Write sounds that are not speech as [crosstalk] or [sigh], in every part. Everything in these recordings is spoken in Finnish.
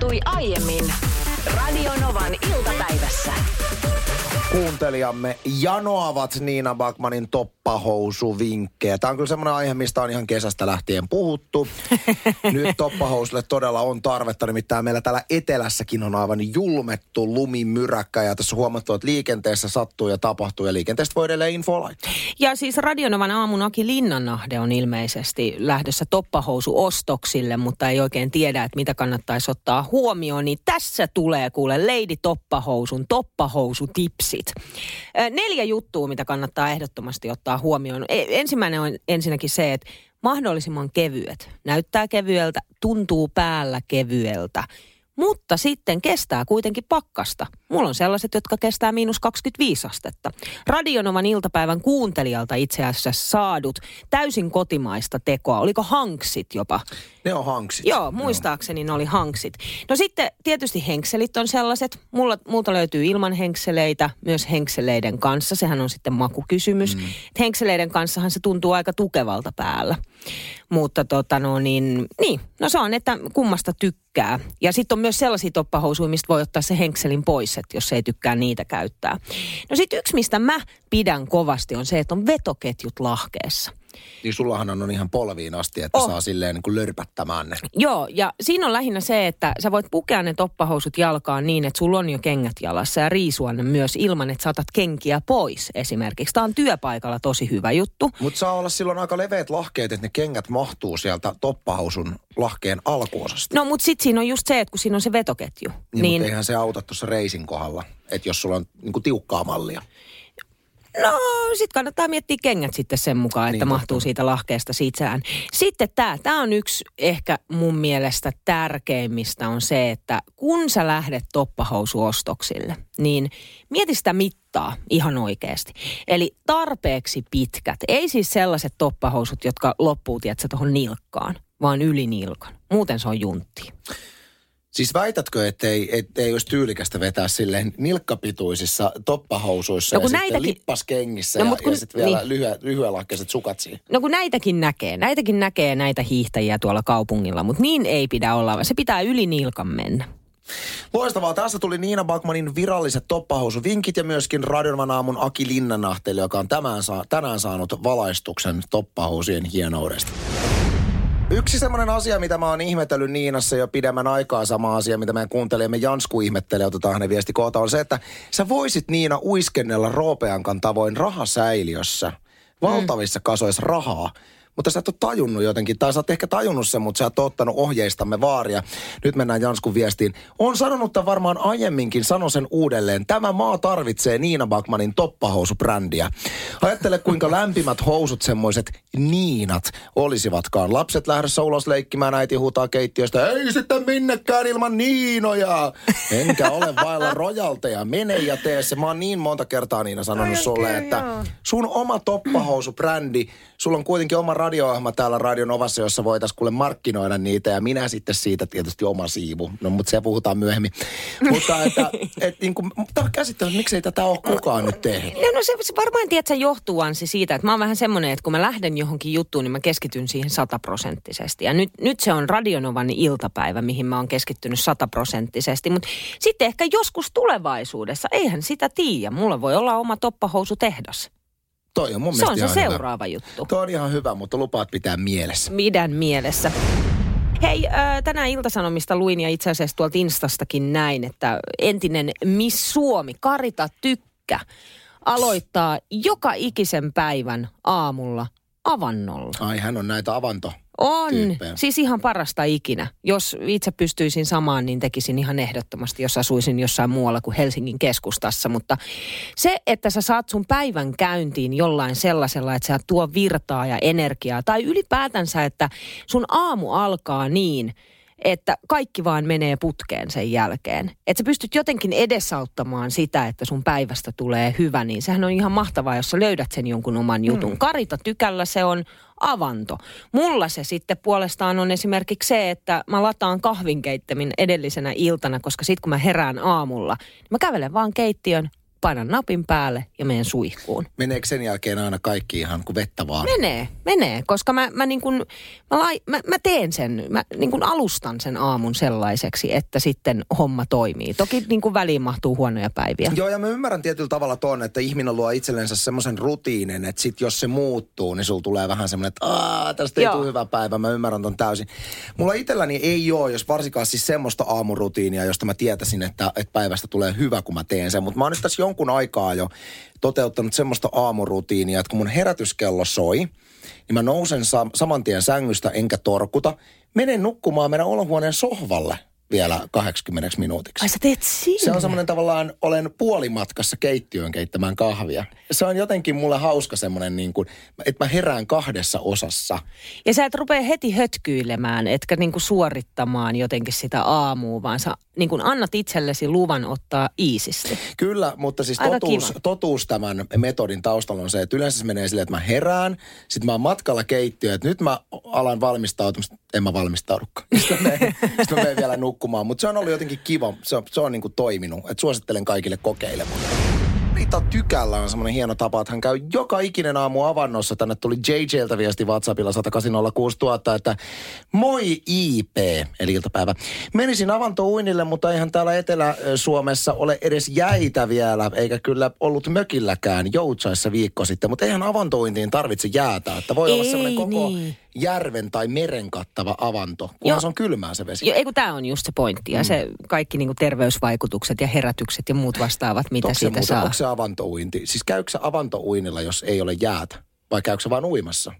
tapahtui aiemmin Radionovan iltapäivässä. Kuuntelijamme janoavat Niina Bakmanin toppahousuvinkkejä. Tämä on kyllä semmoinen aihe, mistä on ihan kesästä lähtien puhuttu. [laughs] Nyt toppahousulle todella on tarvetta, nimittäin meillä täällä etelässäkin on aivan julmettu lumimyräkkä ja tässä huomattu, että liikenteessä sattuu ja tapahtuu ja liikenteestä voi edelleen info laittaa. Ja siis Radionovan aamun Aki Linnanahde on ilmeisesti lähdössä toppahousuostoksille, mutta ei oikein tiedä, että mitä kannattaisi ottaa huomioon. Niin tässä tulee kuule Lady Toppahousun toppahousutipsit. Neljä juttua, mitä kannattaa ehdottomasti ottaa huomioon. E- Ensimmäinen on ensinnäkin se, että mahdollisimman kevyet. Näyttää kevyeltä, tuntuu päällä kevyeltä. Mutta sitten kestää kuitenkin pakkasta. Mulla on sellaiset, jotka kestää miinus 25 astetta. Radionovan iltapäivän kuuntelijalta itse asiassa saadut täysin kotimaista tekoa. Oliko hanksit jopa? Ne on hanksit. Joo, muistaakseni ne oli hanksit. No sitten tietysti henkselit on sellaiset. Mulla, multa löytyy ilman henkseleitä, myös henkseleiden kanssa. Sehän on sitten makukysymys. Mm. Henkseleiden kanssahan se tuntuu aika tukevalta päällä. Mutta tota no niin, niin, no se on, että kummasta tykkää. Ja sitten on myös sellaisia toppahousuja, mistä voi ottaa se henkselin pois, että jos ei tykkää niitä käyttää. No sitten yksi, mistä mä pidän kovasti, on se, että on vetoketjut lahkeessa. Niin sullahan on ihan polviin asti, että Oh. saa silleen niin kuin lörpättämään ne. Joo, ja siinä on lähinnä se, että sä voit pukea ne toppahousut jalkaan niin, että sulla on jo kengät jalassa ja riisua ne myös ilman, että saatat kenkiä pois esimerkiksi. Tämä on työpaikalla tosi hyvä juttu. Mutta saa olla silloin aika leveät lahkeet, että ne kengät mahtuu sieltä toppahousun lahkeen alkuosasta. No, mutta sitten siinä on just se, että kun siinä on se vetoketju. Niin, niin mutta eihän se auta tuossa reisin kohdalla, että jos sulla on niin kuin tiukkaa mallia. No, sitten kannattaa miettiä kengät sitten sen mukaan, että Niin, niin, totta. mahtuu siitä lahkeesta sisään. Sitten tämä, tämä on yksi ehkä mun mielestä tärkeimmistä on se, että kun sä lähdet toppahousuostoksille, niin mieti sitä mittaa ihan oikeasti. Eli tarpeeksi pitkät, ei siis sellaiset toppahousut, jotka loppuu, tiedätkö, tuohon nilkkaan, vaan yli nilkan. Muuten se on juntti. Siis väitätkö, ettei, ettei olisi tyylikästä vetää silleen nilkkapituisissa toppahousuissa No ja kun sitten näitäkin- lippaskengissä No ja, kun- ja sitten vielä niin. lyhye, lyhyelahkeiset sukat siihen? No kun näitäkin näkee, näitäkin näkee näitä hiihtäjiä tuolla kaupungilla, mutta niin ei pidä olla, se pitää yli nilkan mennä. Loistavaa. Tässä tuli Niina Bakmanin viralliset toppahousuvinkit ja myöskin Radionavan aamun Aki Linnanahteli, joka on tämän saa, tänään saanut valaistuksen toppahousujen hienoudesta. Yksi semmoinen asia, mitä mä oon ihmetellyt Niinassa jo pidemmän aikaa, sama asia, mitä meidän kuuntelijamme Jansku ihmettelee, otetaan hänen viesti kohta, on se, että sä voisit Niina uiskennella Roopeankan tavoin rahasäiliössä, valtavissa kasoissa rahaa, mutta sä et ole tajunnut jotenkin, tai sä oot ehkä tajunnut sen, mutta sä et ole ottanut ohjeistamme vaaria. Nyt mennään Janskun viestiin. On sanonut tämän varmaan aiemminkin, sano sen uudelleen. Tämä maa tarvitsee Niina Bakmanin toppahousubrändiä. Ajattele, kuinka lämpimät housut, semmoiset niinat olisivatkaan. Lapset lähdössä ulos leikkimään, äiti huutaa keittiöstä, ei sitten minnekään ilman niinoja. Enkä ole vailla rojalteja, mene ja tee se. Mä oon niin monta kertaa Niina sanonut sulle, että sun oma toppahousubrändi, sulla on kuitenkin oma radio-ohjelma täällä Radion Ovassa, jossa voitaisiin kuule markkinoida niitä ja minä sitten siitä tietysti oma siivu. No mutta se puhutaan myöhemmin. mutta että, [laughs] et, niin kuin, tämä on käsittämätöntä, miksei tätä ole kukaan nyt tehnyt. No, no se, se varmaan tiedät, se johtuu Ansi siitä, että mä oon vähän semmoinen, että kun mä lähden johonkin juttuun, niin mä keskityn siihen sataprosenttisesti. Ja nyt, nyt se on Radionovan iltapäivä, mihin mä oon keskittynyt sataprosenttisesti. Mutta sitten ehkä joskus tulevaisuudessa, eihän sitä tiedä. Mulla voi olla oma toppahousutehdas. Toi on mun Se on se seuraava juttu. Hyvä. Toi on ihan hyvä, mutta lupaat pitää mielessä. Midän mielessä. Hei, tänään Iltasanomista luin ja itse asiassa tuolta Instastakin näin, että entinen Miss Suomi, Karita Tykkä, aloittaa joka ikisen päivän aamulla avannolla. Ai hän on näitä avanto. On, tyyppejä. siis ihan parasta ikinä. Jos itse pystyisin samaan, niin tekisin ihan ehdottomasti, jos asuisin jossain muualla kuin Helsingin keskustassa. Mutta se, että sä saat sun päivän käyntiin jollain sellaisella, että sä tuo virtaa ja energiaa, tai ylipäätänsä, että sun aamu alkaa niin, että kaikki vaan menee putkeen sen jälkeen. Että sä pystyt jotenkin edesauttamaan sitä, että sun päivästä tulee hyvä, niin sehän on ihan mahtavaa, jos sä löydät sen jonkun oman jutun. Mm. Karita Tykällä se on avanto. Mulla se sitten puolestaan on esimerkiksi se, että mä lataan kahvinkeittämin edellisenä iltana, koska sit kun mä herään aamulla, niin mä kävelen vaan keittiön painan napin päälle ja menen suihkuun. Meneekö sen jälkeen aina kaikki ihan kuin vettä vaan? Menee, menee, koska mä, mä, niin kun, mä, lai, mä, mä teen sen, mä niin kun alustan sen aamun sellaiseksi, että sitten homma toimii. Toki niin kun väliin mahtuu huonoja päiviä. Joo, ja mä ymmärrän tietyllä tavalla tuon, että ihminen luo itsellensä semmoisen rutiinin, että sit jos se muuttuu, niin sulla tulee vähän semmoinen, että Aa, tästä ei Joo. tule hyvä päivä. Mä ymmärrän ton täysin. Mulla itselläni ei ole, jos varsinkaan siis semmoista aamurutiinia, josta mä tietäisin, että, että päivästä tulee hyvä, kun mä teen sen. Mutta mä oon nyt tässä jonkun aikaa jo toteuttanut semmoista aamurutiinia, että kun mun herätyskello soi, niin mä nousen sa- saman tien sängystä enkä torkuta. Menen nukkumaan meidän olohuoneen sohvalle vielä 80 minuutiksi. Ai sä teet siinä? Se on semmoinen tavallaan, olen puolimatkassa keittiöön keittämään kahvia. Se on jotenkin mulle hauska semmoinen, niin kuin, että mä herään kahdessa osassa. Ja sä et rupea heti hötkyilemään, etkä niinku suorittamaan jotenkin sitä aamua, vaan sä niinku annat itsellesi luvan ottaa iisisti. Kyllä, mutta siis Aika totuus, kiva. totuus tämän metodin taustalla on se, että yleensä se menee silleen, että mä herään, sitten mä oon matkalla keittiöön, että nyt mä alan valmistautua, sit en mä valmistaudukaan. [laughs] Sitten mä menen, sit mä menen vielä nukkumaan, mutta se on ollut jotenkin kiva, se on, se on niin kuin toiminut, että suosittelen kaikille kokeilemaan. Rita Tykällä on semmoinen hieno tapa, että hän käy joka ikinen aamu avannossa. Tänne tuli JJltä viesti WhatsAppilla 10806 000, että moi IP, eli iltapäivä. Menisin avantouinille, mutta eihän täällä Etelä-Suomessa ole edes jäitä vielä, eikä kyllä ollut mökilläkään Joutsaissa viikko sitten. Mutta eihän avantouintiin tarvitse jäätä, että voi olla Ei semmoinen koko niin. Järven tai meren kattava avanto, kunhan Joo. se on kylmää se vesi. Jo, ei kun tämä on just se pointti. Ja se kaikki niinku terveysvaikutukset ja herätykset ja muut vastaavat, mitä se, siitä muuten, saa. onko se avantouinti? Siis käykö se avantouinilla, jos ei ole jäätä? Vai käykö se vain uimassa?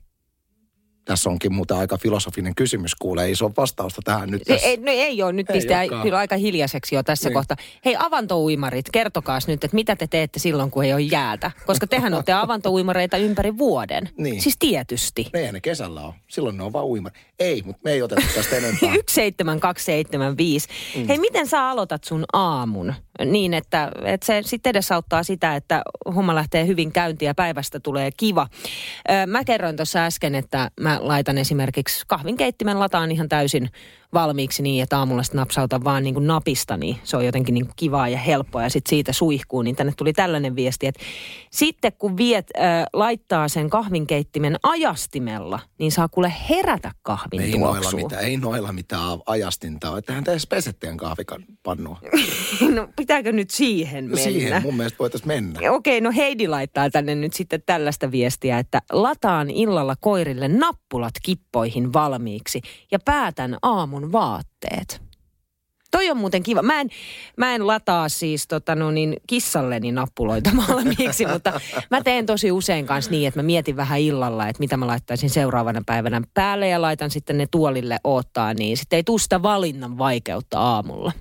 Tässä onkin muuten aika filosofinen kysymys, kuulee. Ei se ole vastausta tähän nyt Ei, tässä. ei, no ei ole, nyt Ei pistää olekaan. kyllä aika hiljaiseksi jo tässä Niin. kohtaa. Hei avantouimarit, kertokaas nyt, että mitä te teette silloin, kun ei ole jäätä. Koska tehän olette [laughs] avantouimareita ympäri vuoden. Niin. Siis tietysti. Eihän ne kesällä ole. Silloin ne on vaan uima. Ei, mutta me ei oteta tästä [laughs] enempää. 17275. Mm. Hei, miten sä aloitat sun aamun niin, että, että se sitten edesauttaa sitä, että homma lähtee hyvin käyntiin ja päivästä tulee kiva. Mä kerroin tuossa äsken, että mä laitan esimerkiksi kahvinkeittimen lataan ihan täysin valmiiksi niin, että aamulla sitten napsautan vaan niin kuin napista, niin se on jotenkin niin kuin kivaa ja helppoa ja sitten siitä suihkuu, niin tänne tuli tällainen viesti, että sitten kun viet, äh, laittaa sen kahvinkeittimen ajastimella, niin saa kuule herätä kahvin ei noilla mitään, ei noilla mitään ajastinta ole. Ettehän te edes pesetteen kahvikannua. [laughs] No pitääkö nyt siihen mennä? Siihen mun mielestä voitaisiin mennä. Okei, no Heidi laittaa tänne nyt sitten tällaista viestiä, että lataan illalla koirille nappulat kippoihin valmiiksi ja päätän aamun vaatteet. Toi on muuten kiva. Mä en, mä en lataa siis tota no niin, kissalleni nappuloita valmiiksi, [laughs] mutta mä teen tosi usein kanssa niin, että mä mietin vähän illalla, että mitä mä laittaisin seuraavana päivänä päälle ja laitan sitten ne tuolille oottaa, niin sitten ei tule sitä valinnan vaikeutta aamulla.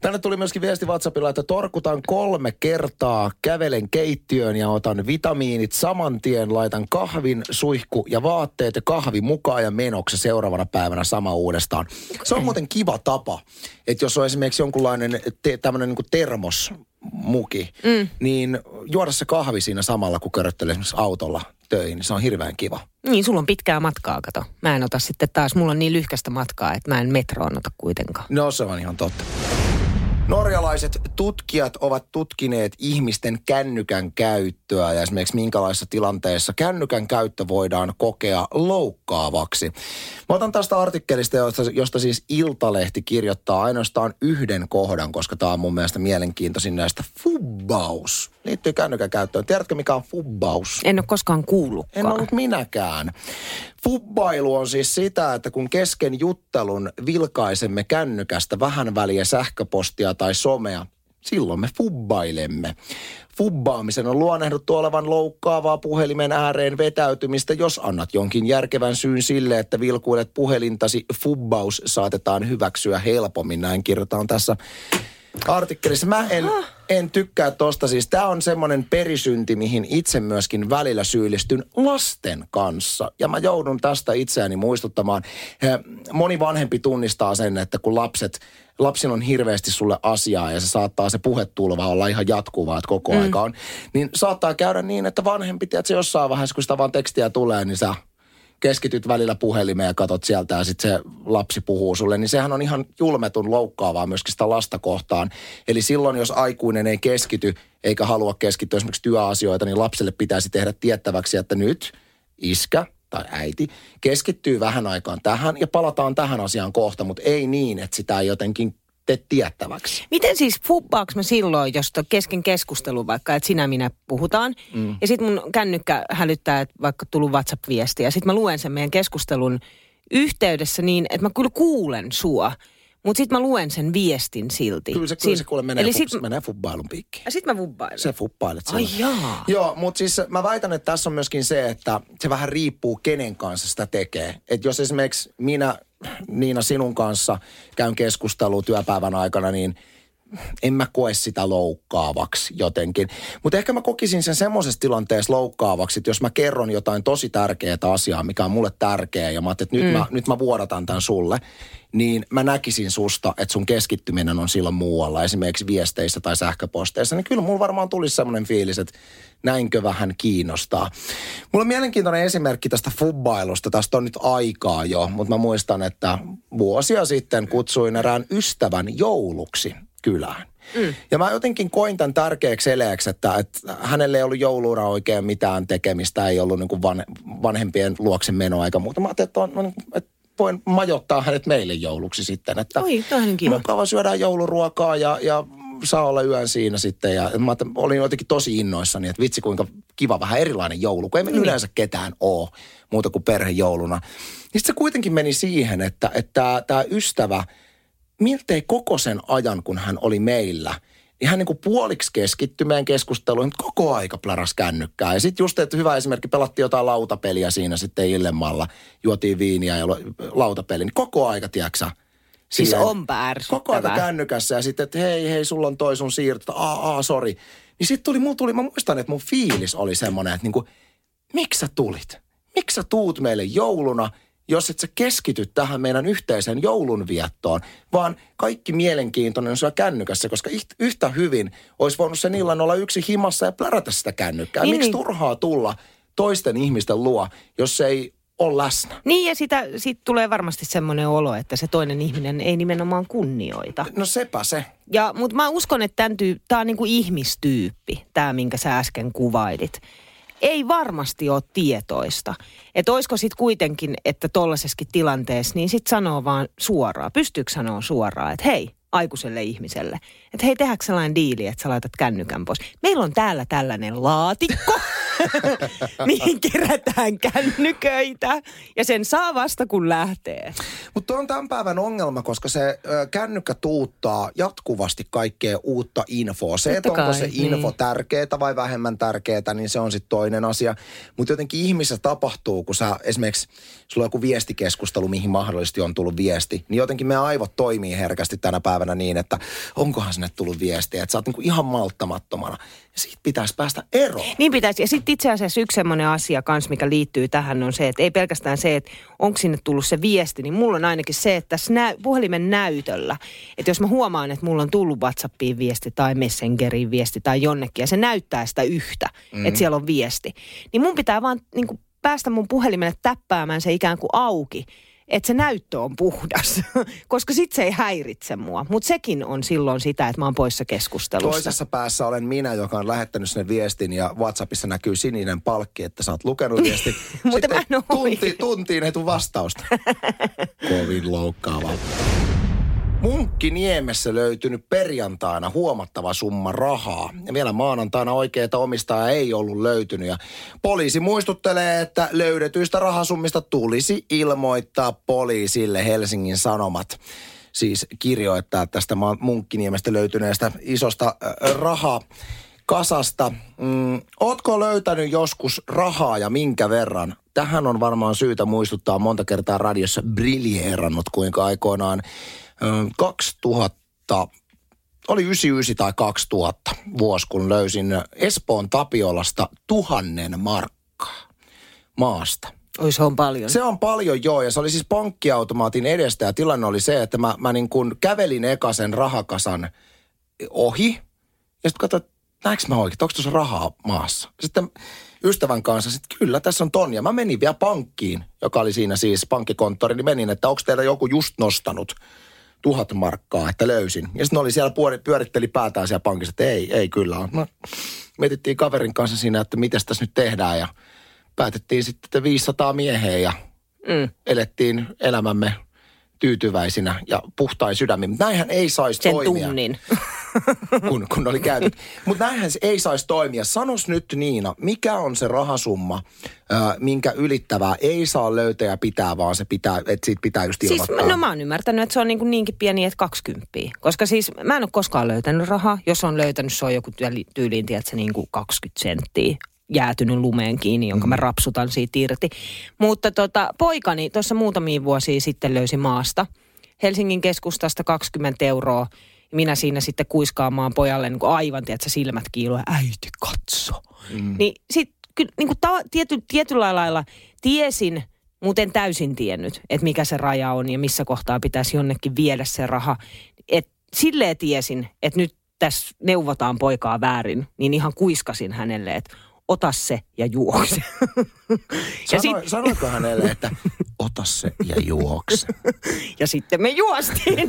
Tänne tuli myöskin viesti WhatsAppilla, että torkutan kolme kertaa, kävelen keittiöön ja otan vitamiinit saman tien, laitan kahvin, suihku ja vaatteet ja kahvi mukaan ja menoksi seuraavana päivänä sama uudestaan. Se on muuten kiva tapa, että jos on esimerkiksi jonkunlainen te, tämmöinen niin termosmuki, mm. niin juoda se kahvi siinä samalla, kun köröttelee esimerkiksi autolla töihin, niin se on hirveän kiva. Niin, sulla on pitkää matkaa, kato. Mä en ota sitten taas, mulla on niin lyhkästä matkaa, että mä en metroon ota kuitenkaan. No se on ihan totta. Norjalaiset tutkijat ovat tutkineet ihmisten kännykän käyttöä ja esimerkiksi minkälaisissa tilanteissa kännykän käyttö voidaan kokea loukkaavaksi. Mä otan tästä artikkelista, josta, josta siis Iltalehti kirjoittaa ainoastaan yhden kohdan, koska tämä on mun mielestä mielenkiintoisin näistä fubbaus. Liittyy kännykän käyttöön. Tiedätkö mikä on fubbaus? En ole koskaan kuullutkaan. En ollut minäkään. Fubbailu on siis sitä, että kun kesken juttelun vilkaisemme kännykästä vähän väliä sähköpostia tai somea, silloin me fubbailemme. Fubbaamisen on luonnehduttu olevan loukkaavaa puhelimen ääreen vetäytymistä, jos annat jonkin järkevän syyn sille, että vilkuilet puhelintasi. Fubbaus saatetaan hyväksyä helpommin, näin kirjoitetaan tässä artikkelissa. Mä en, en tykkää tosta. Siis tää on semmoinen perisynti, mihin itse myöskin välillä syyllistyn lasten kanssa. Ja mä joudun tästä itseäni muistuttamaan. Moni vanhempi tunnistaa sen, että kun lapset, lapsilla on hirveästi sulle asiaa ja se saattaa se puhetulva olla ihan jatkuvaa, että koko mm. aika on. Niin saattaa käydä niin, että vanhempi, tiedät, se jossain vaiheessa, kun sitä vaan tekstiä tulee, niin sä keskityt välillä puhelimeen ja katot sieltä ja sitten se lapsi puhuu sulle, niin sehän on ihan julmetun loukkaavaa myöskin sitä lasta kohtaan. Eli silloin, jos aikuinen ei keskity eikä halua keskittyä esimerkiksi työasioita, niin lapselle pitäisi tehdä tiettäväksi, että nyt iskä tai äiti keskittyy vähän aikaan tähän ja palataan tähän asiaan kohta, mutta ei niin, että sitä ei jotenkin tee tiettäväksi. Miten siis fubbaaks mä silloin, jos to kesken keskustelu vaikka, että sinä minä puhutaan, mm. ja sitten mun kännykkä hälyttää, että vaikka tullut WhatsApp-viesti, ja sitten mä luen sen meidän keskustelun yhteydessä niin, että mä kyllä kuulen sua, mutta sitten mä luen sen viestin silti. Kyllä se, kyllä se kuule menee, Eli Eli sit, menee fubbailun piikkiin. ja sit mä vubbailen. Se fubbailet Ai jaa. Joo, mutta siis mä väitän, että tässä on myöskin se, että se vähän riippuu kenen kanssa sitä tekee. Että jos esimerkiksi minä, Niina, sinun kanssa käyn keskustelua työpäivän aikana, niin en mä koe sitä loukkaavaksi jotenkin. Mutta ehkä mä kokisin sen semmoisessa tilanteessa loukkaavaksi, että jos mä kerron jotain tosi tärkeää asiaa, mikä on mulle tärkeä, ja mä että nyt, mm. mä, nyt mä vuodatan tämän sulle, niin mä näkisin susta, että sun keskittyminen on silloin muualla, esimerkiksi viesteissä tai sähköposteissa, niin kyllä mulla varmaan tulisi semmoinen fiilis, että näinkö vähän kiinnostaa. Mulla on mielenkiintoinen esimerkki tästä fubbailusta. Tästä on nyt aikaa jo, mutta mä muistan, että vuosia sitten kutsuin erään ystävän jouluksi kylään. Mm. Ja mä jotenkin koin tämän tärkeäksi eleeksi, että, että hänelle ei ollut jouluna oikein mitään tekemistä, ei ollut niin kuin van, vanhempien luokse menoa eikä muuta. Mä ajattelin, että, on, on, että voin majoittaa hänet meille jouluksi sitten. Että Oi, on kiva. Mukava syödään jouluruokaa ja, ja saa olla yön siinä sitten. Ja mä olin jotenkin tosi innoissani, että vitsi kuinka kiva vähän erilainen joulu, kun ei Niin. meillä yleensä ketään ole muuta kuin perhejouluna. Niin sitten se kuitenkin meni siihen, että että tämä ystävä miltei koko sen ajan, kun hän oli meillä, niin hän niin kuin puoliksi keskittyi meidän keskusteluun, mutta koko aika pläräs kännykkää. Ja sitten just, että hyvä esimerkki, pelattiin jotain lautapeliä siinä sitten illemmalla, juotiin viiniä ja lautapeli, niin koko aika, tiedätkö Siis onpa ärsyttävää. Koko aika kännykässä ja sitten, että hei, hei, sulla on toi sun siirto, aa, aa, sori. Niin sitten tuli, mulla tuli, mä muistan, että mun fiilis oli semmoinen, että niinku, miksi sä tulit? Miksi sä tuut meille jouluna, jos et sä keskity tähän meidän yhteiseen joulunviettoon, vaan kaikki mielenkiintoinen on siellä kännykässä, koska yhtä hyvin olisi voinut sen illan olla yksi himassa ja plärätä sitä kännykkää. Niin, Miksi niin. turhaa tulla toisten ihmisten luo, jos se ei ole läsnä? Niin ja sitä, siitä tulee varmasti semmoinen olo, että se toinen ihminen ei nimenomaan kunnioita. No sepä se. Ja, mutta mä uskon, että tämä on niinku ihmistyyppi, tämä minkä sä äsken kuvailit. Ei varmasti ole tietoista. Että olisiko sitten kuitenkin, että tollaisessakin tilanteessa, niin sitten sanoo vaan suoraan. Pystyykö sanoa suoraan, että hei, aikuiselle ihmiselle. Että hei, tehdäänkö sellainen diili, että sä laitat kännykän pois. Meillä on täällä tällainen laatikko, [laughs] mihin kerätään kännyköitä. Ja sen saa vasta, kun lähtee. Mutta on tämän päivän ongelma, koska se ö, kännykkä tuuttaa jatkuvasti kaikkea uutta infoa. Se, että onko se info niin. tärkeää vai vähemmän tärkeää, niin se on sitten toinen asia. Mutta jotenkin ihmisessä tapahtuu, kun sä esimerkiksi, sulla on joku viestikeskustelu, mihin mahdollisesti on tullut viesti, niin jotenkin meidän aivot toimii herkästi tänä päivänä niin, että onkohan sinne tullut viestiä, että sä oot niinku ihan malttamattomana. Ja siitä pitäisi päästä eroon. Niin pitäisi. Ja sitten itse asiassa yksi semmoinen asia kanssa, mikä liittyy tähän, on se, että ei pelkästään se, että onko sinne tullut se viesti, niin mulla on ainakin se, että tässä nä- puhelimen näytöllä, että jos mä huomaan, että mulla on tullut WhatsAppiin viesti tai Messengeriin viesti tai jonnekin, ja se näyttää sitä yhtä, mm. että siellä on viesti, niin mun pitää vaan niin kuin, päästä mun puhelimelle täppäämään se ikään kuin auki, että se näyttö on puhdas, [laughs] koska sit se ei häiritse mua. Mutta sekin on silloin sitä, että mä oon poissa keskustelusta. Toisessa päässä olen minä, joka on lähettänyt sinne viestin ja WhatsAppissa näkyy sininen palkki, että sä oot lukenut [laughs] viestin. Mutta mä en tunti, tuntiin ei tule vastausta. [laughs] Kovin loukkaava. Munkkiniemessä löytynyt perjantaina huomattava summa rahaa. Ja vielä maanantaina oikeita omistajaa ei ollut löytynyt. Ja poliisi muistuttelee, että löydetyistä rahasummista tulisi ilmoittaa poliisille Helsingin Sanomat. Siis kirjoittaa tästä Munkkiniemestä löytyneestä isosta rahaa kasasta. Mm, ootko löytänyt joskus rahaa ja minkä verran? Tähän on varmaan syytä muistuttaa monta kertaa radiossa briljeerannut, kuinka aikoinaan 2000 oli 99 tai 2000 vuosi, kun löysin Espoon Tapiolasta tuhannen markkaa maasta. Oi se on paljon. Se on paljon joo, ja se oli siis pankkiautomaatin edestä, ja tilanne oli se, että mä, mä niin kuin kävelin eka sen rahakasan ohi, ja sitten katsoin, että näekö mä oikein, onko tuossa rahaa maassa. Sitten ystävän kanssa, sitten kyllä tässä on tonnia. Mä menin vielä pankkiin, joka oli siinä siis pankkikonttori, niin menin, että onko teillä joku just nostanut tuhat markkaa, että löysin. Ja sitten oli siellä puoli, pyöritteli päätään siellä pankissa, että ei, ei kyllä ole. No, mietittiin kaverin kanssa siinä, että mitä tässä nyt tehdään ja päätettiin sitten, että 500 mieheä ja mm. elettiin elämämme tyytyväisinä ja puhtain sydämin. Näinhän ei saisi Sen toimia. tunnin. [laughs] kun, kun oli käyty. Mutta näinhän se ei saisi toimia. Sanos nyt Niina, mikä on se rahasumma, minkä ylittävää ei saa löytää ja pitää, vaan se pitää, että siitä pitää just Siis ilmoittaa. no mä oon ymmärtänyt, että se on niin kuin niinkin pieni, että 20. Koska siis mä en ole koskaan löytänyt rahaa. Jos on löytänyt, se on joku tyyli- tyyliin, tiedätkö, niin kuin 20 senttiä jäätynyt lumeen kiinni, jonka mä rapsutan siitä irti. Mutta tota, poikani tuossa muutamia vuosia sitten löysi maasta Helsingin keskustasta 20 euroa. Minä siinä sitten kuiskaamaan pojalle niin kuin aivan, tiedätkö, silmät kiilua, äiti katso. Mm. Niin sit kyllä niin kuin ta- tiety, tietyllä lailla tiesin, mutta en täysin tiennyt, että mikä se raja on ja missä kohtaa pitäisi jonnekin viedä se raha. Et silleen tiesin, että nyt tässä neuvotaan poikaa väärin, niin ihan kuiskasin hänelle, että ota se ja juokse. [laughs] ja, Sano, sit, Sanoiko hänelle, että ota se ja juokse? [laughs] ja sitten me juostiin. [laughs]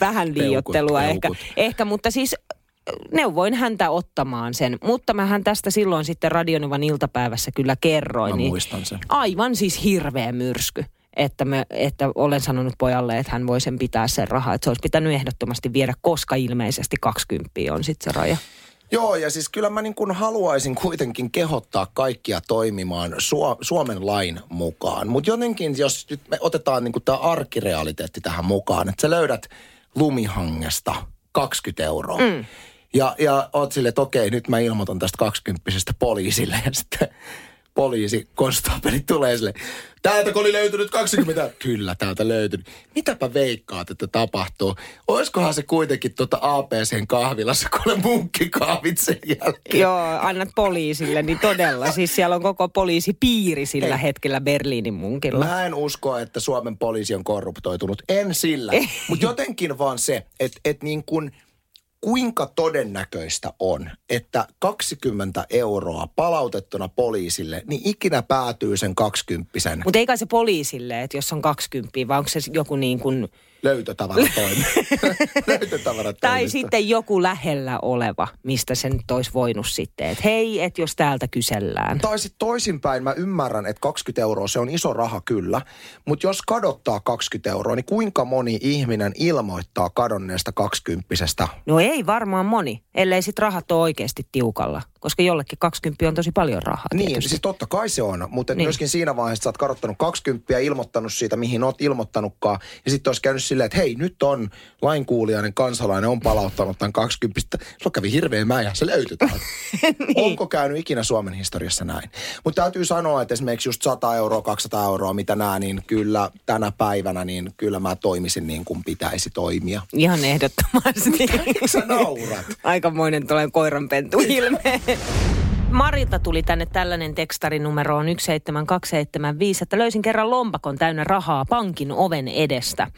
Vähän liiottelua Peukut, ehkä, peukut. ehkä, mutta siis neuvoin häntä ottamaan sen. Mutta mähän tästä silloin sitten Radionovan iltapäivässä kyllä kerroin. Mä niin muistan sen. Aivan siis hirveä myrsky. Että, me, että olen sanonut pojalle, että hän voi sen pitää sen rahaa. Että se olisi pitänyt ehdottomasti viedä, koska ilmeisesti 20 on sitten se raja. Joo, ja siis kyllä mä niin kuin haluaisin kuitenkin kehottaa kaikkia toimimaan Suo- Suomen lain mukaan. Mutta jotenkin, jos nyt me otetaan niin tämä arkirealiteetti tähän mukaan, että sä löydät lumihangesta 20 euroa. Mm. Ja, ja oot silleen, että okei, nyt mä ilmoitan tästä 20 poliisille. [laughs] Ja sitten poliisi, konstaapeli tulee sille, täältä oli löytynyt 20. [laughs] Kyllä, täältä löytynyt. Mitäpä veikkaat, että tapahtuu? Oiskohan se kuitenkin tuota APCn kahvilassa, kun olen munkkikahvit sen jälkeen? Joo, annat poliisille, niin todella. [laughs] Siis siellä on koko poliisipiiri sillä Ei. hetkellä Berliinin munkilla. Mä en usko, että Suomen poliisi on korruptoitunut. En sillä. [laughs] Mutta jotenkin vaan se, että et niin kuin, kuinka todennäköistä on, että 20 euroa palautettuna poliisille, niin ikinä päätyy sen 20 Mutta ei kai se poliisille, että jos on 20, vai onko se joku niin kuin, löytötavaratoimi. [laughs] tai sitten joku lähellä oleva, mistä sen nyt olisi voinut sitten, että hei, että jos täältä kysellään. Tai sitten toisinpäin, mä ymmärrän, että 20 euroa se on iso raha kyllä, mutta jos kadottaa 20 euroa, niin kuinka moni ihminen ilmoittaa kadonneesta 20 No ei varmaan moni, ellei sit rahat ole oikeasti tiukalla, koska jollekin 20 on tosi paljon rahaa Niin, tietysti. siis totta kai se on, mutta Niin. myöskin siinä vaiheessa sä oot kadottanut 20 ja ilmoittanut siitä, mihin oot ilmoittanutkaan. Ja sitten olisi käynyt silleen, että hei, nyt on lainkuulijainen kansalainen on palauttanut tämän 20. Se kävi hirveä mäjä, se löytyi [laughs] niin. Onko käynyt ikinä Suomen historiassa näin? Mutta täytyy sanoa, että esimerkiksi just 100 euroa, 200 euroa, mitä nämä, niin kyllä tänä päivänä, niin kyllä mä toimisin niin kuin pitäisi toimia. Ihan ehdottomasti. Sä naurat. [laughs] Aikamoinen tulee koiranpentu ilme. Marilta tuli tänne tällainen tekstari numeroon 17275, että löysin kerran lompakon täynnä rahaa pankin oven edestä.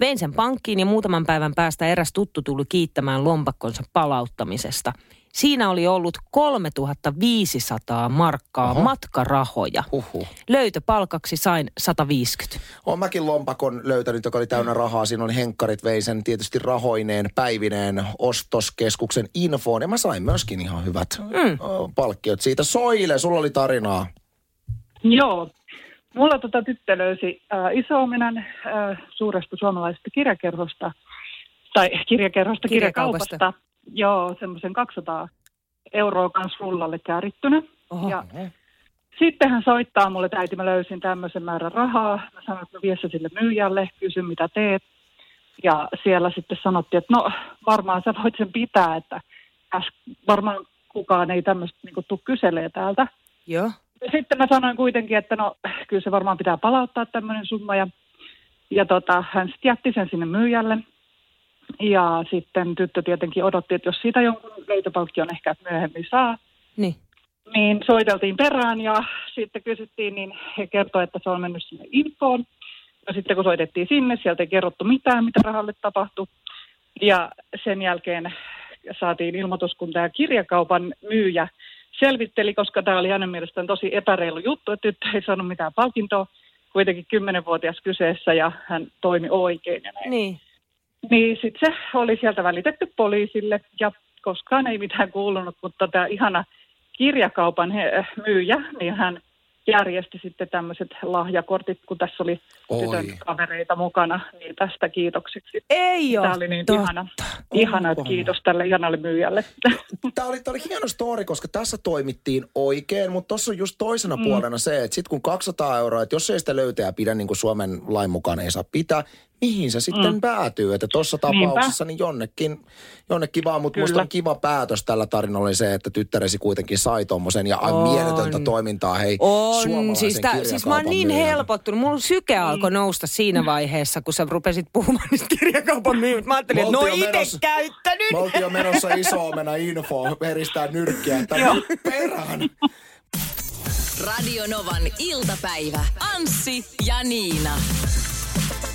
Vein sen pankkiin ja muutaman päivän päästä eräs tuttu tuli kiittämään lompakkonsa palauttamisesta. Siinä oli ollut 3500 markkaa Oho. matkarahoja. Huhhuh. Löytöpalkaksi sain 150. Olen mäkin lompakon löytänyt, joka oli täynnä rahaa. Siinä oli henkkarit, vei sen tietysti rahoineen, päivineen ostoskeskuksen infoon. Ja mä sain myöskin ihan hyvät mm. palkkiot siitä. Soile, sulla oli tarinaa. Joo. Mulla tota tyttö löysi äh, iso-omenan äh, suuresta suomalaisesta kirjakerhosta, tai kirjakerhosta, Kirjakaupasta. kirjakaupasta. Joo, semmoisen 200 euroa kanssa rullalle käärittynä. Oho. Ja sitten hän soittaa mulle, että äiti mä löysin tämmöisen määrän rahaa. Mä sanoin, että mä vie sille myyjälle, kysyn mitä teet. Ja siellä sitten sanottiin, että no varmaan sä voit sen pitää, että äs- varmaan kukaan ei tämmöistä niin tuu kyselee täältä. Joo. Sitten mä sanoin kuitenkin, että no kyllä se varmaan pitää palauttaa tämmöinen summa ja, ja tota, hän sitten jätti sen sinne myyjälle. Ja sitten tyttö tietenkin odotti, että jos siitä jonkun löytöpalkkion ehkä myöhemmin saa, Niin. niin soiteltiin perään ja sitten kysyttiin, niin he kertoi, että se on mennyt sinne infoon. Ja sitten kun soitettiin sinne, sieltä ei kerrottu mitään, mitä rahalle tapahtui. Ja sen jälkeen saatiin ilmoitus, kun tämä kirjakaupan myyjä selvitteli, koska tämä oli hänen mielestään tosi epäreilu juttu, että tyttö ei saanut mitään palkintoa, kuitenkin kymmenenvuotias kyseessä ja hän toimi oikein ja näin. Niin. Niin sitten se oli sieltä välitetty poliisille ja koskaan ei mitään kuulunut, mutta tämä ihana kirjakaupan he, myyjä, niin hän järjesti sitten tämmöiset lahjakortit, kun tässä oli Oi. tytön kavereita mukana, niin tästä kiitokseksi. Ei ole Tämä oli niin totta. ihana, ihana, että kiitos tälle ihanalle myyjälle. [laughs] Tämä oli, tämä oli hieno story, koska tässä toimittiin oikein, mutta tuossa on just toisena mm. puolena se, että sitten kun 200 euroa, että jos ei sitä löytäjä pidä niin kuin Suomen lain mukaan ei saa pitää, mihin se sitten mm. päätyy? Että tuossa tapauksessa niin jonnekin, jonnekin vaan, mutta musta on kiva päätös tällä tarinalla oli se, että tyttäresi kuitenkin sai tuommoisen ja On. mieletöntä toimintaa hei On, suomalaisen siis, tää, siis mä oon niin myyjältä. helpottunut. Mulla syke alkoi nousta siinä vaiheessa, kun sä rupesit puhumaan niistä kirjakaupan myyjät. Mä ajattelin, että no itse menossa- käyttänyt. Me oltiin jo menossa iso omena info, heristää nyrkkiä, että perään. Radio Novan iltapäivä. Anssi ja Niina.